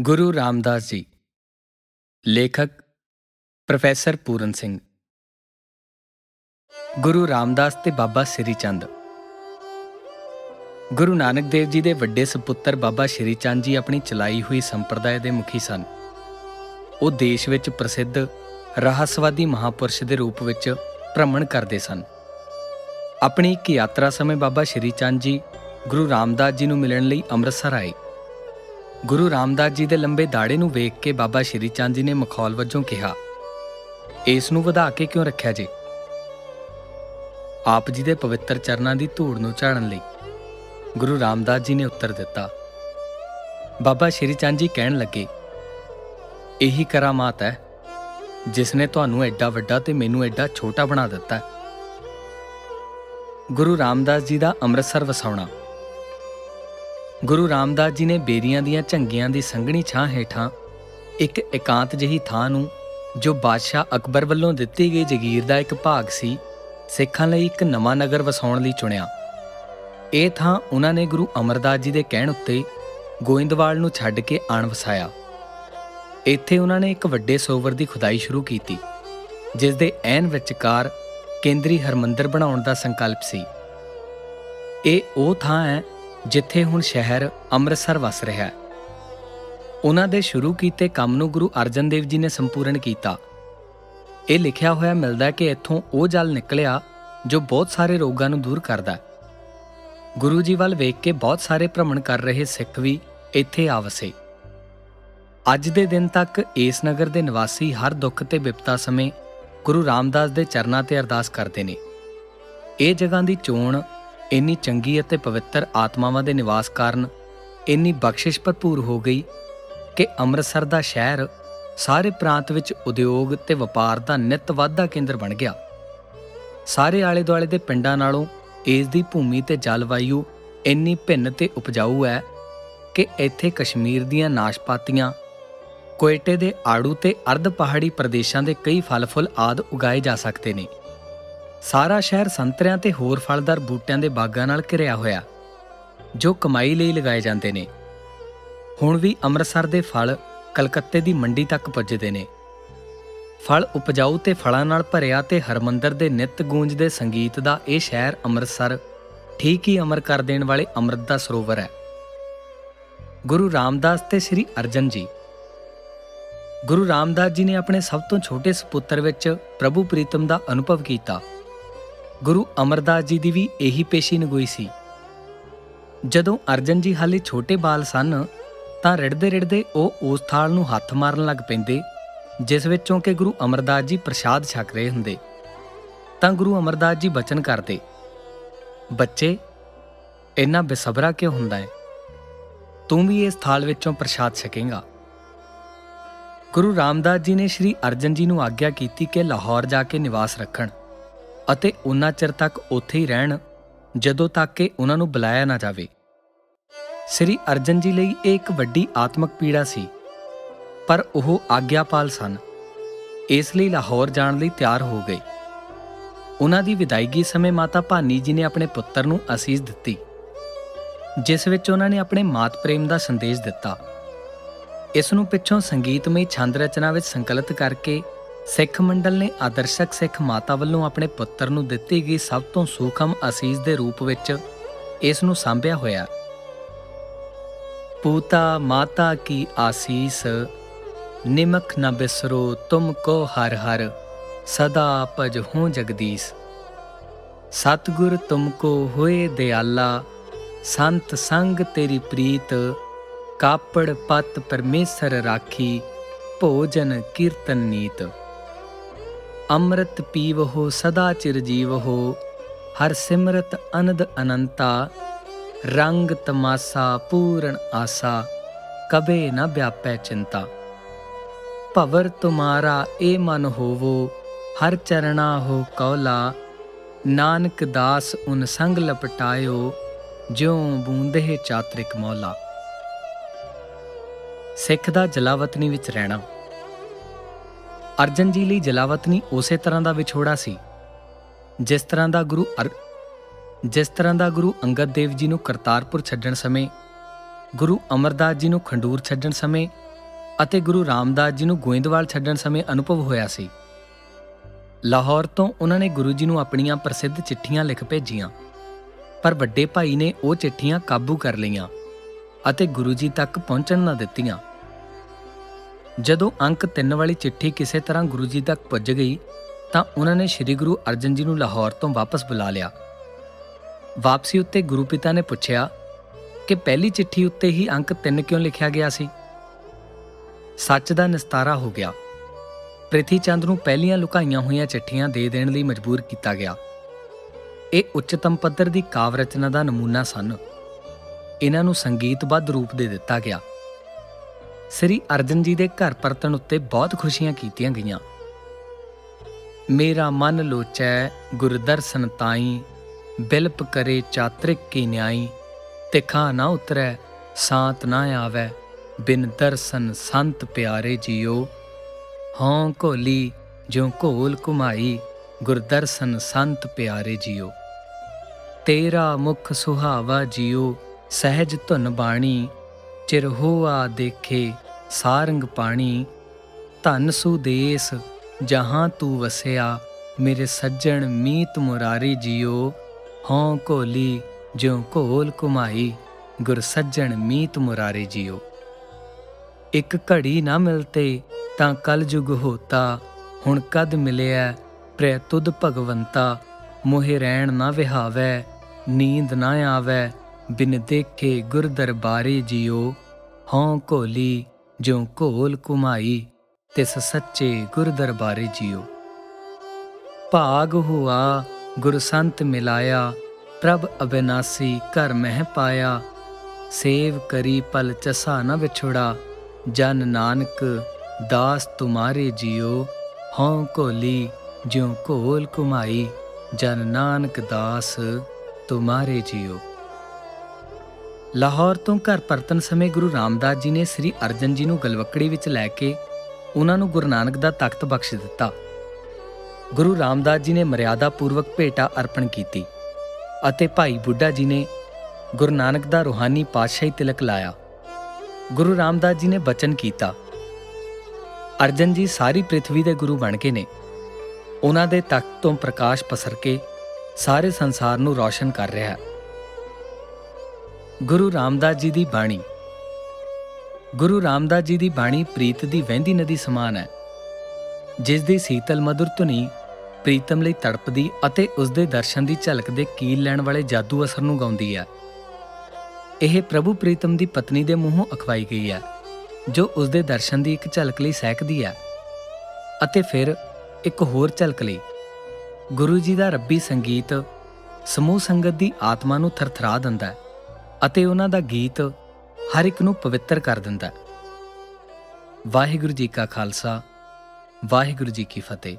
ਗੁਰੂ ਰਾਮਦਾਸ ਜੀ। ਲੇਖਕ ਪ੍ਰੋਫੈਸਰ ਪੂਰਨ ਸਿੰਘ। ਗੁਰੂ ਰਾਮਦਾਸ ਤੇ ਬਾਬਾ ਸ੍ਰੀ ਚੰਦ। ਗੁਰੂ ਨਾਨਕ ਦੇਵ ਜੀ ਦੇ ਵੱਡੇ ਸੁਪੁੱਤਰ ਬਾਬਾ ਸ੍ਰੀ ਚੰਦ ਜੀ ਆਪਣੀ ਚਲਾਈ ਹੋਈ ਸੰਪਰਦਾਇ ਦੇ ਮੁਖੀ ਸਨ। ਉਹ ਦੇਸ਼ ਵਿੱਚ ਪ੍ਰਸਿੱਧ ਰਹੱਸਵਾਦੀ ਮਹਾਪੁਰਸ਼ ਦੇ ਰੂਪ ਵਿੱਚ ਭ੍ਰਮਣ ਕਰਦੇ ਸਨ। ਆਪਣੀ ਇੱਕ ਯਾਤਰਾ ਸਮੇਂ ਬਾਬਾ ਸ੍ਰੀ ਚੰਦ ਜੀ ਗੁਰੂ ਰਾਮਦਾਸ ਜੀ ਨੂੰ ਮਿਲਣ ਲਈ ਅੰਮ੍ਰਿਤਸਰ ਆਏ। ਗੁਰੂ ਰਾਮਦਾਸ ਜੀ ਦੇ ਲੰਬੇ ਦਾੜੇ ਨੂੰ ਵੇਖ ਕੇ ਬਾਬਾ ਸ਼੍ਰੀ ਚੰਦ ਜੀ ਨੇ ਮਖੌਲ ਵਜੋਂ ਕਿਹਾ, ਇਸ ਨੂੰ ਵਧਾ ਕੇ ਕਿਉਂ ਰੱਖਿਆ ਜੀ? ਆਪ ਜੀ ਦੇ ਪਵਿੱਤਰ ਚਰਨਾਂ ਦੀ ਧੂੜ ਨੂੰ ਝਾੜਨ ਲਈ ਗੁਰੂ ਰਾਮਦਾਸ ਜੀ ਨੇ ਉੱਤਰ ਦਿੱਤਾ। ਬਾਬਾ ਸ਼੍ਰੀ ਚੰਦ ਜੀ ਕਹਿਣ ਲੱਗੇ, ਇਹੀ ਕਰਾਮਾਤ ਹੈ, ਜਿਸ ਨੇ ਤੁਹਾਨੂੰ ਐਡਾ ਵੱਡਾ ਤੇ ਮੈਨੂੰ ਐਡਾ ਛੋਟਾ ਬਣਾ ਦਿੱਤਾ ਗੁਰੂ ਰਾਮਦਾਸ ਜੀ ਦਾ ਅੰਮ੍ਰਿਤਸਰ ਵਸਾਉਣਾ ਗੁਰੂ ਰਾਮਦਾਸ ਜੀ ਨੇ ਬੇਰੀਆਂ ਦੀਆਂ ਝੰਗੀਆਂ ਦੀ ਸੰਘਣੀ ਛਾਂ ਹੇਠਾਂ ਇੱਕ ਇਕਾਂਤ ਜਿਹੀ ਥਾਂ ਨੂੰ, ਜੋ ਬਾਦਸ਼ਾਹ ਅਕਬਰ ਵੱਲੋਂ ਦਿੱਤੀ ਗਈ ਜ਼ਗੀਰ ਦਾ ਇੱਕ ਭਾਗ ਸੀ, ਸਿੱਖਾਂ ਲਈ ਇੱਕ ਨਵਾਂ ਨਗਰ ਵਸਾਉਣ ਲਈ ਚੁਣਿਆ। ਇਹ ਥਾਂ ਉਹਨਾਂ ਨੇ ਗੁਰੂ ਅਮਰਦਾਸ ਜੀ ਦੇ ਕਹਿਣ ਉੱਤੇ ਗੋਇੰਦਵਾਲ ਨੂੰ ਛੱਡ ਕੇ ਆਣ ਵਸਾਇਆ। ਇੱਥੇ ਉਹਨਾਂ ਨੇ ਇੱਕ ਵੱਡੇ ਸਰੋਵਰ ਦੀ ਖੁਦਾਈ ਸ਼ੁਰੂ ਕੀਤੀ, ਜਿਸ ਦੇ ਐਨ ਵਿਚਕਾਰ ਕੇਂਦਰੀ ਹਰਮੰਦਰ ਬਣਾਉਣ ਦਾ ਸੰਕਲਪ ਸੀ। ਇਹ ਉਹ ਥਾਂ ਹੈ ਜਿੱਥੇ ਹੁਣ ਸ਼ਹਿਰ ਅੰਮ੍ਰਿਤਸਰ ਵਸ ਰਿਹਾ ਹੈ। ਉਹਨਾਂ ਦੇ ਸ਼ੁਰੂ ਕੀਤੇ ਕੰਮ ਨੂੰ ਗੁਰੂ ਅਰਜਨ ਦੇਵ ਜੀ ਨੇ ਸੰਪੂਰਨ ਕੀਤਾ। ਇਹ ਲਿਖਿਆ ਹੋਇਆ ਮਿਲਦਾ ਹੈ ਕਿ ਇੱਥੋਂ ਉਹ ਜਲ ਨਿਕਲਿਆ ਜੋ ਬਹੁਤ ਸਾਰੇ ਰੋਗਾਂ ਨੂੰ ਦੂਰ ਕਰਦਾ ਹੈ। ਗੁਰੂ ਜੀ ਵੱਲ ਵੇਖ ਕੇ ਬਹੁਤ ਸਾਰੇ ਭ੍ਰਮਣ ਕਰ ਰਹੇ ਸਿੱਖ ਵੀ ਇੱਥੇ ਆਵਸੇ। ਅੱਜ ਦੇ ਦਿਨ ਤੱਕ ਇਸ ਨਗਰ ਦੇ ਨਿਵਾਸੀ ਹਰ ਦੁੱਖ ਤੇ ਵਿਪਤਾ ਸਮੇਂ ਗੁਰੂ ਰਾਮਦਾਸ ਦੇ ਚਰਨਾਂ ਤੇ ਅਰਦਾਸ ਕਰਦੇ ਨੇ। ਇਹ ਜਗ੍ਹਾ ਦੀ ਚੋਣ ਇੰਨੀ ਚੰਗੀ ਅਤੇ ਪਵਿੱਤਰ ਆਤਮਾਵਾਂ ਦੇ ਨਿਵਾਸ ਕਾਰਨ ਇੰਨੀ ਬਖਸ਼ਿਸ਼ ਭਰਪੂਰ ਹੋ ਗਈ ਕਿ ਅੰਮ੍ਰਿਤਸਰ ਦਾ ਸ਼ਹਿਰ ਸਾਰੇ ਪ੍ਰਾਂਤ ਵਿੱਚ ਉਦਯੋਗ ਤੇ ਵਪਾਰ ਦਾ ਨਿਤ ਵਾਧਾ ਕੇਂਦਰ ਬਣ ਗਿਆ। ਸਾਰੇ ਆਲੇ-ਦੁਆਲੇ ਦੇ ਪਿੰਡਾਂ ਨਾਲੋਂ ਇਸ ਦੀ ਭੂਮੀ ਤੇ ਜਲਵਾਯੂ ਇੰਨੀ ਭਿੰਨ ਤੇ ਉਪਜਾਊ ਹੈ ਕਿ ਇੱਥੇ ਕਸ਼ਮੀਰ ਦੀਆਂ ਨਾਸ਼ਪਾਤੀਆਂ, ਕੋਇਟੇ ਦੇ ਆੜੂ ਤੇ ਅਰਧ ਪਹਾੜੀ ਪ੍ਰਦੇਸ਼ਾਂ ਦੇ ਕਈ ਫਲ-ਫੁੱਲ ਆਦ ਉਗਾਏ ਜਾ ਸਕਦੇ ਨੇ। ਸਾਰਾ ਸ਼ਹਿਰ ਸੰਤਰਿਆਂ ਤੇ ਹੋਰ ਫਲਦਾਰ ਬੂਟਿਆਂ ਦੇ ਬਾਗਾਂ ਨਾਲ ਘਿਰਿਆ ਹੋਇਆ, ਜੋ ਕਮਾਈ ਲਈ ਲਗਾਏ ਜਾਂਦੇ ਨੇ। ਹੁਣ ਵੀ ਅੰਮ੍ਰਿਤਸਰ ਦੇ ਫਲ ਕਲਕੱਤੇ ਦੀ ਮੰਡੀ ਤੱਕ ਪੁੱਜਦੇ ਨੇ। ਫਲ ਉਪਜਾਊ ਤੇ ਫਲਾਂ ਨਾਲ ਭਰਿਆ ਤੇ ਹਰਮੰਦਰ ਦੇ ਨਿਤ ਗੂੰਜਦੇ ਸੰਗੀਤ ਦਾ ਇਹ ਸ਼ਹਿਰ ਅੰਮ੍ਰਿਤਸਰ ਠੀਕ ਹੀ ਅਮਰ ਕਰ ਦੇਣ ਵਾਲੇ ਅੰਮ੍ਰਿਤ ਦਾ ਸਰੋਵਰ ਹੈ। ਗੁਰੂ ਰਾਮਦਾਸ ਤੇ ਸ੍ਰੀ ਅਰਜਨ ਜੀ। ਗੁਰੂ ਰਾਮਦਾਸ ਜੀ ਨੇ ਆਪਣੇ ਸਭ ਤੋਂ ਛੋਟੇ ਸੁਪੁੱਤਰ ਵਿੱਚ ਪ੍ਰਭੂ ਪ੍ਰੀਤਮ ਦਾ ਅਨੁਭਵ ਕੀਤਾ। ਗੁਰੂ ਅਮਰਦਾਸ ਜੀ ਦੀ ਵੀ ਇਹੀ ਪੇਸ਼ੀ ਨਗੋਈ ਸੀ। ਜਦੋਂ ਅਰਜਨ ਜੀ ਹਾਲੇ ਛੋਟੇ ਬਾਲ ਸਨ, ਤਾਂ ਰਿੜਦੇ ਰਿੜਦੇ ਉਹ ਉਸ ਥਾਲ ਨੂੰ ਹੱਥ ਮਾਰਨ ਲੱਗ ਪੈਂਦੇ, ਜਿਸ ਵਿੱਚੋਂ ਕਿ ਗੁਰੂ ਅਮਰਦਾਸ ਜੀ ਪ੍ਰਸ਼ਾਦ ਛਕ ਰਹੇ ਹੁੰਦੇ। ਤਾਂ ਗੁਰੂ ਅਮਰਦਾਸ ਜੀ ਬਚਨ ਕਰਦੇ, ਬੱਚੇ, ਇੰਨਾ ਬੇਸਬਰਾ ਕਿਉਂ ਹੁੰਦਾ ਹੈ ਤੂੰ ਵੀ ਇਸ ਥਾਲ ਵਿੱਚੋਂ ਪ੍ਰਸ਼ਾਦ ਛਕੇਂਗਾ। ਗੁਰੂ ਰਾਮਦਾਸ ਜੀ ਨੇ ਸ੍ਰੀ ਅਰਜਨ ਜੀ ਨੂੰ ਆਗਿਆ ਕੀਤੀ ਕਿ ਲਾਹੌਰ ਜਾ ਕੇ ਨਿਵਾਸ ਰੱਖਣ। ਅਤੇ ਉਨਾ ਚਿਰ ਤੱਕ ਉੱਥੇ ਹੀ ਰਹਿਣ, ਜਦੋਂ ਤੱਕ ਕਿ ਉਹਨਾਂ ਨੂੰ ਬੁਲਾਇਆ ਨਾ ਜਾਵੇ। ਸ੍ਰੀ ਅਰਜਨ ਜੀ ਲਈ ਇਹ ਇੱਕ ਵੱਡੀ ਆਤਮਿਕ ਪੀੜਾ ਸੀ, ਪਰ ਉਹ ਆਗਿਆਪਾਲ ਸਨ। ਇਸ ਲਈ ਲਾਹੌਰ ਜਾਣ ਲਈ ਤਿਆਰ ਹੋ ਗਏ। ਉਹਨਾਂ ਦੀ ਵਿਦਾਇਗੀ ਸਮੇਂ ਮਾਤਾ ਭਾਨੀ ਜੀ ਨੇ ਆਪਣੇ ਪੁੱਤਰ ਨੂੰ ਅਸੀਸ ਦਿੱਤੀ, ਜਿਸ ਵਿੱਚ ਉਹਨਾਂ ਨੇ ਆਪਣੇ ਮਾਤ ਪ੍ਰੇਮ ਦਾ ਸੰਦੇਸ਼ ਦਿੱਤਾ। ਇਸ ਨੂੰ ਪਿੱਛੋਂ ਸੰਗੀਤਮਈ ਛੰਦ ਰਚਨਾ ਵਿੱਚ ਸੰਕਲਿਤ ਕਰਕੇ ਸਿੱਖ ਮੰਡਲ ਨੇ ਆਦਰਸ਼ਕ ਸਿੱਖ ਮਾਤਾ ਵੱਲੋਂ ਆਪਣੇ ਪੁੱਤਰ ਨੂੰ ਦਿੱਤੀ ਗਈ ਸਭ ਤੋਂ ਸੂਖਮ ਅਸੀਸ ਦੇ ਰੂਪ ਵਿੱਚ ਇਸ ਨੂੰ ਸਾਂਭਿਆ ਹੋਇਆ। ਪੂਤਾ, ਮਾਤਾ ਕੀ ਆਸੀਸ, ਨਿਮਕ ਨ ਬਿਸਰੋ ਤੁਮ ਕੋ ਹਰ ਹਰ, ਸਦਾ ਭਜ ਹੋ ਜਗਦੀਸ਼। ਸਤਗੁਰ ਤੁਮ ਕੋ ਹੋਏ ਦਿਆਲਾ, ਸੰਤ ਸੰਗ ਤੇਰੀ ਪ੍ਰੀਤ, ਕਾਪੜ ਪਤ ਪਰਮੇਸ਼ਰ ਰਾਖੀ, ਭੋਜਨ ਕੀਰਤਨ ਨੀਤ। ਅੰਮ੍ਰਿਤ ਪੀਵਹੋ ਸਦਾ ਚਿਰ ਜੀਵਹੋ ਹਰ ਸਿਮਰਤ ਅਨੰਦ ਅਨੰਤਾ, ਰੰਗ ਤਮਾਸਾ ਪੂਰਨ ਆਸਾ, ਕਬੇ ਨ ਵਿਆਪੈ ਚਿੰਤਾ। ਭਵਰ ਤੁਮਾਰਾ ਏ ਮਨ ਹੋਵੋ, ਹਰ ਚਰਣਾ ਹੋ ਕੌਲਾ, ਨਾਨਕ ਦਾਸ ਉਨ ਸੰਗ ਲਪਟਾਇਓ, ਜਿਉ ਬੂੰਦੇ ਚਾਤ੍ਰਿਕ ਮੌਲਾ। ਸਿੱਖ ਦਾ ਜਲਾਵਤਨੀ ਵਿੱਚ ਰਹਿਣਾ। ਅਰਜਨ ਜੀ ਲਈ ਜਲਾਵਤਨੀ ਉਸੇ ਤਰ੍ਹਾਂ ਦਾ ਵਿਛੋੜਾ ਸੀ, ਜਿਸ ਤਰ੍ਹਾਂ ਦਾ ਗੁਰੂ ਜਿਸ ਤਰ੍ਹਾਂ ਦਾ ਗੁਰੂ ਅੰਗਦ ਦੇਵ ਜੀ ਨੂੰ ਕਰਤਾਰਪੁਰ ਛੱਡਣ ਸਮੇਂ, ਗੁਰੂ ਅਮਰਦਾਸ ਜੀ ਨੂੰ ਖੰਡੂਰ ਛੱਡਣ ਸਮੇਂ ਅਤੇ ਗੁਰੂ ਰਾਮਦਾਸ ਜੀ ਨੂੰ ਗੋਇੰਦਵਾਲ ਛੱਡਣ ਸਮੇਂ ਅਨੁਭਵ ਹੋਇਆ ਸੀ। ਲਾਹੌਰ ਤੋਂ ਉਹਨਾਂ ਨੇ ਗੁਰੂ ਜੀ ਨੂੰ ਆਪਣੀਆਂ ਪ੍ਰਸਿੱਧ ਚਿੱਠੀਆਂ ਲਿਖ ਭੇਜੀਆਂ, ਪਰ ਵੱਡੇ ਭਾਈ ਨੇ ਉਹ ਚਿੱਠੀਆਂ ਕਾਬੂ ਕਰ ਲਈਆਂ ਅਤੇ ਗੁਰੂ ਜੀ ਤੱਕ ਪਹੁੰਚਣ ਨਾ ਦਿੱਤੀਆਂ। ਜਦੋਂ ਅੰਕ 3 ਵਾਲੀ ਚਿੱਠੀ ਕਿਸੇ ਤਰ੍ਹਾਂ ਗੁਰੂ ਜੀ ਤੱਕ ਪੁੱਜ ਗਈ, ਤਾਂ ਉਹਨਾਂ ਨੇ ਸ੍ਰੀ ਗੁਰੂ ਅਰਜਨ ਜੀ ਨੂੰ ਲਾਹੌਰ ਤੋਂ ਵਾਪਸ ਬੁਲਾ ਲਿਆ। ਵਾਪਸੀ ਉੱਤੇ ਗੁਰੂ ਪਿਤਾ ਨੇ ਪੁੱਛਿਆ ਕਿ ਪਹਿਲੀ ਚਿੱਠੀ ਉੱਤੇ ਹੀ ਅੰਕ 3 ਕਿਉਂ ਲਿਖਿਆ ਗਿਆ ਸੀ? ਸੱਚ ਦਾ ਨਿਸਤਾਰਾ ਹੋ ਗਿਆ। ਪ੍ਰਿਥੀ ਚੰਦ ਨੂੰ ਪਹਿਲੀਆਂ ਲੁਕਾਈਆਂ ਹੋਈਆਂ ਚਿੱਠੀਆਂ ਦੇ ਦੇਣ ਲਈ ਮਜਬੂਰ ਕੀਤਾ ਗਿਆ। ਇਹ ਉੱਚਤਮ ਪੱਧਰ ਦੀ ਕਾਵ ਰਚਨਾ ਦਾ ਨਮੂਨਾ ਸਨ। ਇਹਨਾਂ ਨੂੰ ਸੰਗੀਤਬੱਧ ਰੂਪ ਦੇ ਦਿੱਤਾ ਗਿਆ। ਸ੍ਰੀ ਅਰਜਨ ਜੀ ਦੇ ਘਰ ਪਰਤਣ ਉੱਤੇ ਬਹੁਤ ਖੁਸ਼ੀਆਂ ਕੀਤੀਆਂ ਗਈਆਂ। ਮੇਰਾ ਮਨ ਲੋਚੈ, ਗੁਰਦਰਸ਼ਨ ਤਾਈ, ਬਿਲਪ ਕਰੇ ਚਾਤ੍ਰਿਕ ਕੀ ਨਿਆਈ, ਤਿਖਾ ਨਾ ਉਤਰੈ, ਸਾਤ ਨਾ ਆਵੈ, ਬਿਨ ਦਰਸ਼ਨ ਸੰਤ ਪਿਆਰੇ ਜੀਓ। ਹਉ ਕੋਲੀ ਜਿਉ ਘੋਲ ਕੁਮਾਈ ਗੁਰਦਰਸ਼ਨ ਸੰਤ ਪਿਆਰੇ ਜੀਓ। ਤੇਰਾ ਮੁਖ ਸੁਹਾਵਾ ਜੀਓ, ਸਹਿਜ ਧੁਨ ਬਾਣੀ, ਚਿਰ ਹੋਆ ਦੇਖੇ ਸਾਰੰਗ ਪਾਣੀ, ਧਨ ਸੁਦੇਸ ਜਹਾਂ ਤੂੰ ਵਸਿਆ, ਮੇਰੇ ਸੱਜਣ ਮੀਤ ਮੁਰਾਰੀ ਜੀਓ। ਹਉ ਕੋਲੀ ਜਿਉ ਘੋਲ ਕੁਮਾਈ ਗੁਰ ਸੱਜਣ ਮੀਤ ਮੁਰਾਰੀ ਜੀਓ। ਇੱਕ ਘੜੀ ਨਾ ਮਿਲਤੇ ਤਾਂ ਕਲ ਜੁਗ ਹੋਤਾ, ਹੁਣ ਕਦ ਮਿਲਿਆ ਪ੍ਰੇ ਤੁਧ ਭਗਵੰਤਾ। ਮੋਹਿ ਰਹਿਣ ਨਾ ਵਿਹਾਵੈ, ਨੀਂਦ ਨਾ ਆਵੈ, ਬਿਨ ਦੇਖੇ ਗੁਰ ਦਰਬਾਰੇ ਜਿਉ ਹਉ ਕੋਲੀ ਜਿਉ ਘੋਲ ਕੁਮਾਈ ਤਿਸ ਸੱਚੇ ਗੁਰ ਦਰਬਾਰੇ ਜਿਉ ਭਾਗ ਹੁਆ, ਗੁਰ ਸੰਤ ਮਿਲਾਇਆ, ਪ੍ਰਭ ਅਬਿਨਾਸੀ ਘਰ ਮਹਿ ਪਾਇਆ। ਸੇਵ ਕਰੀ ਪਲ ਚਸਾ ਨ ਵਿਛੜਾ, ਜਨ ਨਾਨਕ ਦਾਸ ਤੁਮਾਰੇ ਜਿਉ ਹਉ ਕੋਲੀ ਜਿਉ ਘੋਲ ਕੁਮਾਈ ਜਨ ਨਾਨਕ ਦਾਸ ਤੁਮਾਰੇ ਜਿਉ ਲਾਹੌਰ ਤੋਂ ਘਰ ਪਰਤਨ ਸਮੇਂ ਗੁਰੂ ਰਾਮਦਾਸ ਜੀ ਨੇ ਸ੍ਰੀ ਅਰਜਨ ਜੀ ਨੂੰ ਗਲਵਕੜੀ ਵਿੱਚ ਲੈ ਕੇ ਉਹਨਾਂ ਨੂੰ ਗੁਰੂ ਨਾਨਕ ਦਾ ਤਖਤ ਬਖਸ਼ ਦਿੱਤਾ। ਗੁਰੂ ਰਾਮਦਾਸ ਜੀ ਨੇ ਮਰਿਆਦਾ ਪੂਰਵਕ ਭੇਟਾ ਅਰਪਣ ਕੀਤੀ ਅਤੇ ਭਾਈ ਬੁੱਢਾ ਜੀ ਨੇ ਗੁਰੂ ਨਾਨਕ ਦਾ ਰੂਹਾਨੀ ਪਾਤਸ਼ਾਹੀ ਤਿਲਕ ਲਾਇਆ। ਗੁਰੂ ਰਾਮਦਾਸ ਜੀ ਨੇ ਬਚਨ ਕੀਤਾ, ਅਰਜਨ ਜੀ ਸਾਰੀ ਪ੍ਰithvi ਦੇ ਗੁਰੂ ਬਣ ਕੇ ਨੇ। ਉਹਨਾਂ ਦੇ ਤਖਤ ਤੋਂ ਪ੍ਰਕਾਸ਼ ਪਸਰ ਕੇ ਸਾਰੇ ਸੰਸਾਰ ਨੂੰ ਰੌਸ਼ਨ ਕਰ ਰਿਹਾ ਹੈ। ਗੁਰੂ ਰਾਮਦਾਸ ਜੀ ਦੀ ਬਾਣੀ। ਗੁਰੂ ਰਾਮਦਾਸ ਜੀ ਦੀ ਬਾਣੀ ਪ੍ਰੀਤ ਦੀ ਵਹਿੰਦੀ ਨਦੀ ਸਮਾਨ ਹੈ। ਜਿਸ ਦੀ ਸੀਤਲ ਮధుਰ ਧੁਨੀ ਪ੍ਰੀਤਮ ਲਈ ਤੜਪਦੀ ਅਤੇ ਉਸ ਦੇ ਦਰਸ਼ਨ ਦੀ ਝਲਕ ਦੇ ਕੀਲ ਲੈਣ ਵਾਲੇ ਜਾਦੂ ਅਸਰ ਨੂੰ ਗਾਉਂਦੀ ਹੈ। ਇਹ ਪ੍ਰਭੂ ਪ੍ਰੀਤਮ ਦੀ ਪਤਨੀ ਦੇ ਮੂੰਹੋਂ ਅਖਵਾਈ ਗਈ ਹੈ, ਜੋ ਉਸ ਦੇ ਦਰਸ਼ਨ ਦੀ ਇੱਕ ਝਲਕ ਲਈ ਸਹਿਕਦੀ ਹੈ। ਅਤੇ ਫਿਰ ਇੱਕ ਹੋਰ ਝਲਕ ਲਈ ਗੁਰੂ ਜੀ ਦਾ ਰੱਬੀ ਸੰਗੀਤ ਸਮੂਹ ਸੰਗਤ ਦੀ ਆਤਮਾ ਨੂੰ ਥਰਥਰਾ ਦਿੰਦਾ ਹੈ। ਅਤੇ ਉਹਨਾਂ ਦਾ ਗੀਤ ਹਰ ਇੱਕ ਨੂੰ ਪਵਿੱਤਰ ਕਰ ਦਿੰਦਾ ਹੈ। ਵਾਹਿਗੁਰੂ ਜੀ ਕਾ ਖਾਲਸਾ, ਵਾਹਿਗੁਰੂ ਜੀ ਕੀ ਫਤਿਹ।